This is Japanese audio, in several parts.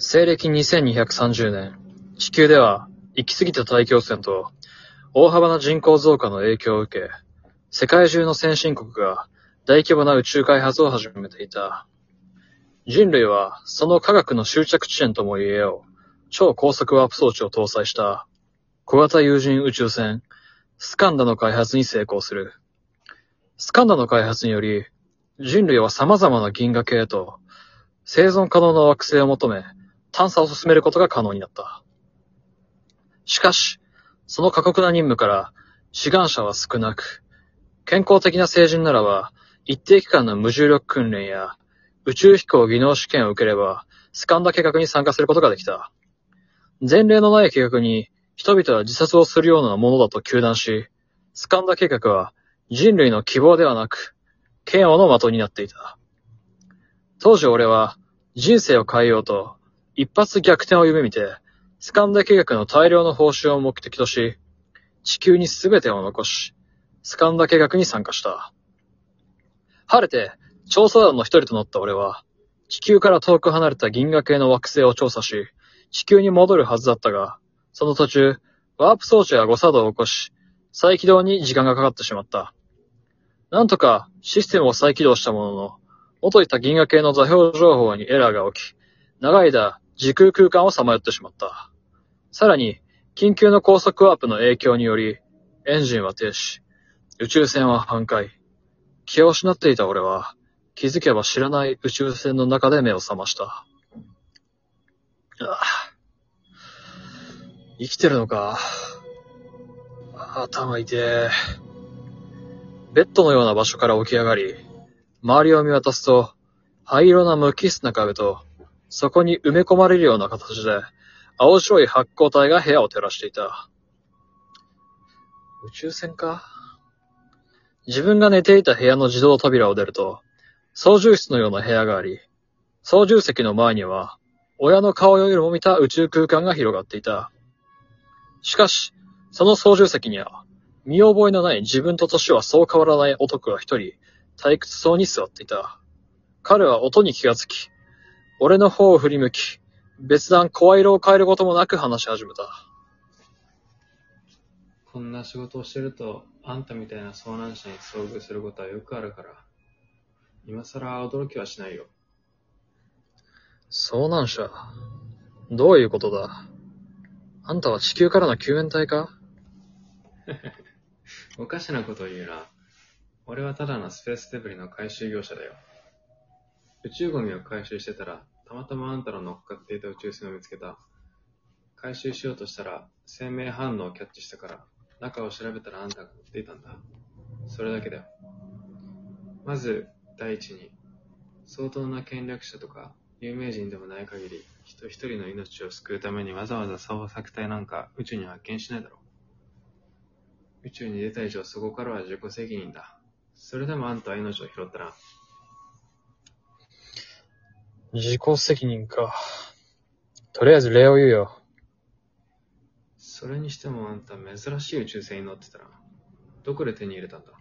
西暦2230年、地球では行き過ぎた大気汚染と大幅な人口増加の影響を受け、世界中の先進国が大規模な宇宙開発を始めていた。人類はその科学の終着地点とも言えよう、超高速ワープ装置を搭載した小型有人宇宙船スカンダの開発に成功する。スカンダの開発により、人類は様々な銀河系と生存可能な惑星を求め、探査を進めることが可能になった。しかし、その過酷な任務から志願者は少なく、健康的な成人ならば、一定期間の無重力訓練や宇宙飛行技能試験を受ければ、スカンダ計画に参加することができた。前例のない計画に人々は自殺をするようなものだと糾弾し、スカンダ計画は人類の希望ではなく、嫌悪の的になっていた。当時俺は人生を変えようと一発逆転を夢見て、スカンダ計画の大量の報酬を目的とし、地球に全てを残し、スカンダ計画に参加した。晴れて調査団の一人となった俺は、地球から遠く離れた銀河系の惑星を調査し、地球に戻るはずだったが、その途中、ワープ装置が誤作動を起こし、再起動に時間がかかってしまった。なんとかシステムを再起動したものの、元いた銀河系の座標情報にエラーが起き、長い間時空空間をさまよってしまった。さらに、緊急の高速ワープの影響により、エンジンは停止、宇宙船は半壊。気を失っていた俺は、気づけば知らない宇宙船の中で目を覚ました。ああ生きてるのか。あ頭痛え。ベッドのような場所から起き上がり、周りを見渡すと、灰色な無機質な壁と、そこに埋め込まれるような形で、青白い発光体が部屋を照らしていた。宇宙船か？自分が寝ていた部屋の自動扉を出ると、操縦室のような部屋があり、操縦席の前には、親の顔よりも見た宇宙空間が広がっていた。しかし、その操縦席には、見覚えのない自分と年はそう変わらない男が一人、退屈そうに座っていた。彼は音に気がつき、俺の方を振り向き、別段声色を変えることもなく話し始めた。こんな仕事をしてると、あんたみたいな遭難者に遭遇することはよくあるから、今更驚きはしないよ。遭難者？どういうことだ？あんたは地球からの救援隊か？おかしなことを言うな。俺はただのスペースデブリの回収業者だよ。宇宙ゴミを回収してたら、たまたまあんたの乗っかっていた宇宙船を見つけた。回収しようとしたら、生命反応をキャッチしたから、中を調べたらあんたが乗っていたんだ。それだけだよ。まず、第一に、相当な権力者とか、有名人でもない限り、人一人の命を救うためにわざわざ捜索隊なんか宇宙に派遣しないだろう。宇宙に出た以上そこからは自己責任だ。それでもあんたは命を拾ったな。自己責任か。とりあえず礼を言うよ。それにしてもあんた珍しい宇宙船に乗ってたな。どこで手に入れたんだ？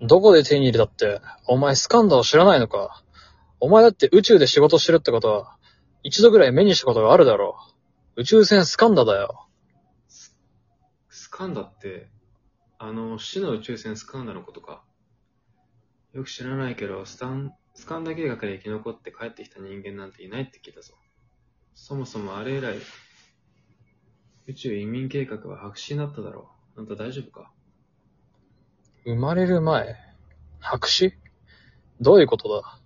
どこで手に入れたって、お前スカンダを知らないのか？お前だって宇宙で仕事してるってことは、一度ぐらい目にしたことがあるだろう。宇宙船スカンダだよ。スカンダって、あの、死の宇宙船スカンダのことか？よく知らないけど、スタン、スカンダ計画で生き残って帰ってきた人間なんていないって聞いたぞ。そもそもあれ以来、宇宙移民計画は白紙になっただろう。あんた大丈夫か？生まれる前白紙？どういうことだ？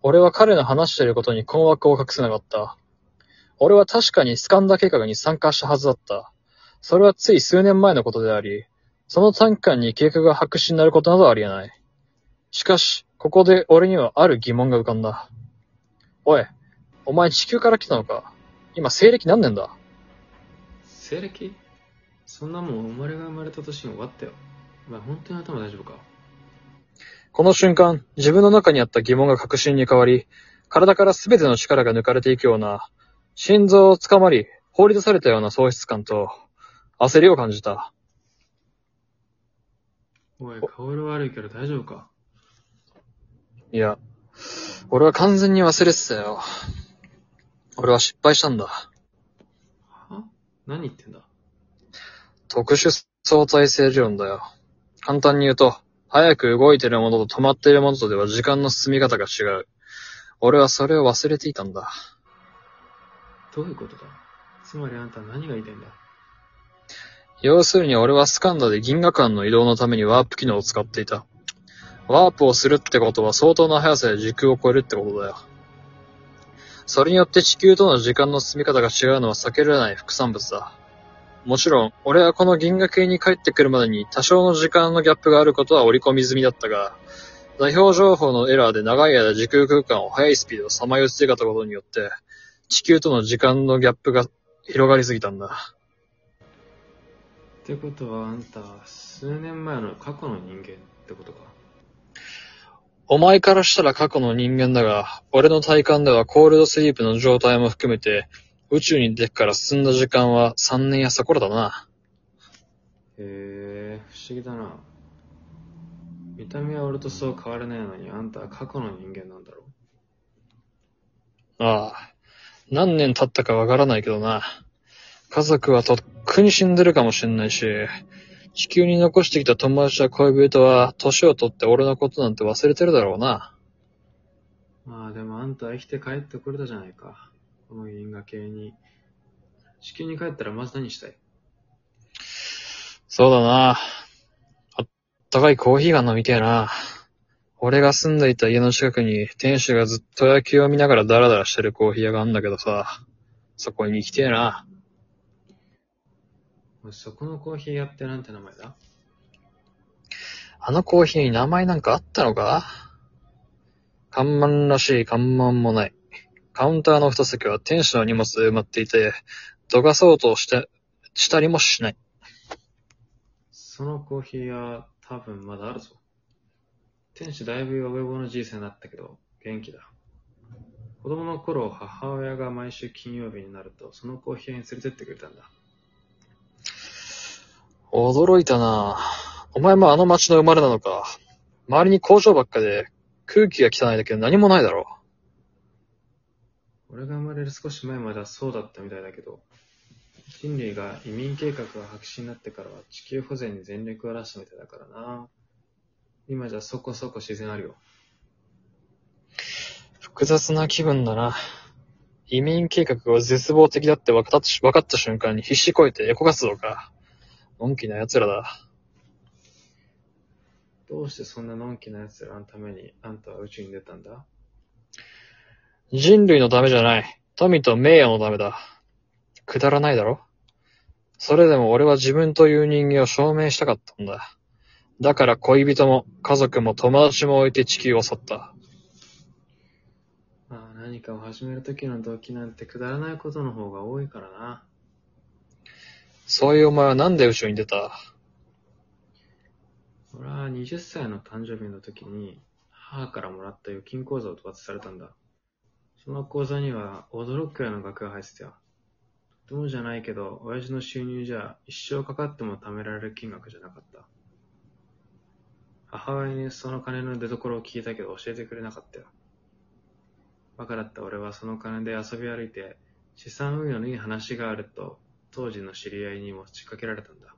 俺は彼の話していることに困惑を隠せなかった。俺は確かにスカンダ計画に参加したはずだった。それはつい数年前のことであり、その短期間に計画が白紙になることなどありえない。しかし、ここで俺にはある疑問が浮かんだ。おい、お前地球から来たのか？今西暦何年だ？西暦？そんなもん生まれが生まれた年に終わったよ。お前本当に頭大丈夫か？この瞬間、自分の中にあった疑問が確信に変わり、体から全ての力が抜かれていくような、心臓をつかまり、放り出されたような喪失感と、焦りを感じた。おい、顔色悪いけど大丈夫か？いや、俺は完全に忘れてたよ。俺は失敗したんだ。は？何言ってんだ？特殊相対性理論だよ。簡単に言うと、早く動いてるものと止まっているものとでは時間の進み方が違う。俺はそれを忘れていたんだ。どういうことだ？つまりあんたは何が言いたいんだ？要するに俺はスカンダで銀河間の移動のためにワープ機能を使っていた。ワープをするってことは相当な速さで時空を超えるってことだよ。それによって地球との時間の進み方が違うのは避けられない副産物だ。もちろん、俺はこの銀河系に帰ってくるまでに多少の時間のギャップがあることは織り込み済みだったが、座標情報のエラーで長い間時空空間を速いスピードでさまよい続けたことによって、地球との時間のギャップが広がりすぎたんだ。ってことはあんた数年前の過去の人間ってことかお前からしたら過去の人間だが、俺の体感ではコールドスリープの状態も含めて、宇宙に出てから進んだ時間は3年やそこらだな。へえ、不思議だな。見た目は俺とそう変わらないのにあんたは過去の人間なんだろああ。何年経ったかわからないけどな。家族はとっくに死んでるかもしんないし、地球に残してきた友達や恋人は、年を取って俺のことなんて忘れてるだろうな。まあでもあんたは生きて帰ってこれたじゃないか。この銀河系に。地球に帰ったらまず何したい？そうだな。あったかいコーヒーが飲みてえな。俺が住んでいた家の近くに店主がずっと野球を見ながらダラダラしてるコーヒー屋があんだけどさ、そこに行きてえな。そこのコーヒー屋ってなんて名前だ？あのコーヒーに名前なんかあったのか？看板らしい看板もない。カウンターの二席は店主の荷物で埋まっていて、どかそうとして、したりもしない。そのコーヒー屋多分まだあるぞ。店主だいぶヨボヨボのじいさんになったけど、元気だ。子供の頃、母親が毎週金曜日になると、そのコーヒー屋に連れてってくれたんだ。驚いたなお前もあの町の生まれなのか。周りに工場ばっかで、空気が汚いだけど何もないだろ俺が生まれる少し前まではそうだったみたいだけど、人類が移民計画が白紙になってからは地球保全に全力を出したみたいだからな。今じゃそこそこ自然あるよ。複雑な気分だな。移民計画が絶望的だって分かった分かった瞬間に必死こいてエコ活動か。のんきな奴らだ。どうしてそんなのんきな奴らのためにあんたは宇宙に出たんだ？人類のためじゃない。富と名誉のためだ。くだらないだろ？それでも俺は自分という人間を証明したかったんだ。だから恋人も家族も友達も置いて地球を去った。まあ何かを始める時の動機なんてくだらないことの方が多いからな。そういうお前はなんで宇宙に出た？俺は20歳の誕生日の時に母からもらった預金口座を渡されたんだ。その口座には驚くくらいの額が入ってたよ。とてもじゃないけど、親父の収入じゃ一生かかっても貯められる金額じゃなかった。母親にその金の出所を聞いたけど教えてくれなかったよ。バカだった俺はその金で遊び歩いて資産運用のいい話があると当時の知り合いにも仕掛けられたんだ。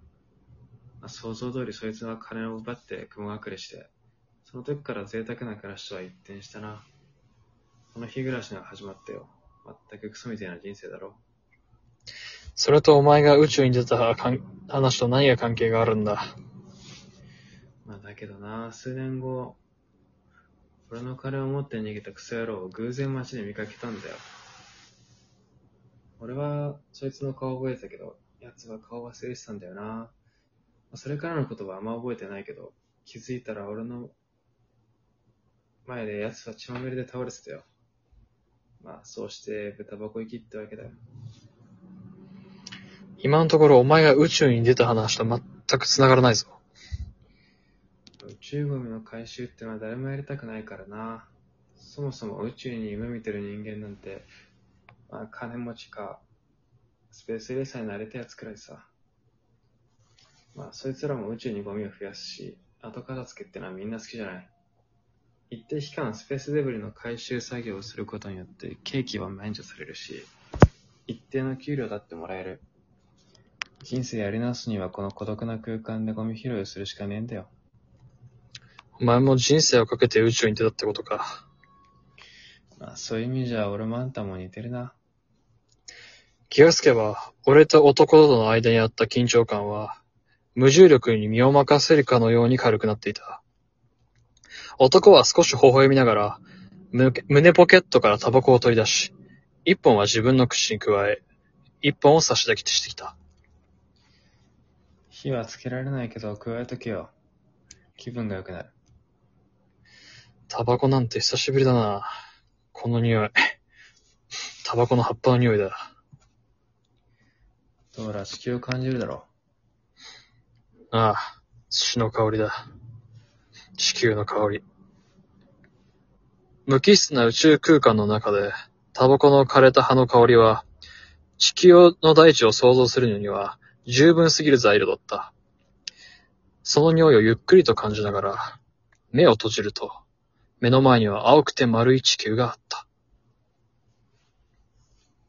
まあ、想像通りそいつは金を奪って雲隠れして、その時から贅沢な暮らしとは一転したな。この日暮らしが始まったよ。全くクソみたいな人生だろ。それとお前が宇宙に出た話と何が関係があるんだ？まあだけどな、数年後、俺の金を持って逃げたクソ野郎を偶然街で見かけたんだよ。俺はそいつの顔を覚えてたけど、奴は顔忘れてたんだよな。まあそれからのことはあんま覚えてないけど、気づいたら俺の前で奴は血まみれで倒れてたよ。まあそうして豚箱行きってわけだよ。今のところお前が宇宙に出た話と全く繋がらないぞ。宇宙ゴミの回収ってのは誰もやりたくないからな。そもそも宇宙に夢見てる人間なんて、まあ金持ちか、スペースレーサーになれたやつくらいさ。まあそいつらも宇宙にゴミを増やすし、後片付けってのはみんな好きじゃない。一定期間スペースデブリの回収作業をすることによって、景気は免除されるし、一定の給料だってもらえる。人生やり直すにはこの孤独な空間でゴミ拾いをするしかねえんだよ。お前も人生をかけて宇宙に出たってことか。まあそういう意味じゃ俺もあんたも似てるな。気がつけば、俺と男との間にあった緊張感は、無重力に身を任せるかのように軽くなっていた。男は少し微笑みながら、む胸ポケットからタバコを取り出し、一本は自分の口に加え、一本を差し出してきた。火はつけられないけど加えとけよ。気分が良くなる。タバコなんて久しぶりだな。この匂い。タバコの葉っぱの匂いだ。どうら地球を感じるだろああ、土の香りだ。地球の香り。無機質な宇宙空間の中で、タバコの枯れた葉の香りは、地球の大地を想像するのには十分すぎる材料だった。その匂いをゆっくりと感じながら、目を閉じると、目の前には青くて丸い地球があった。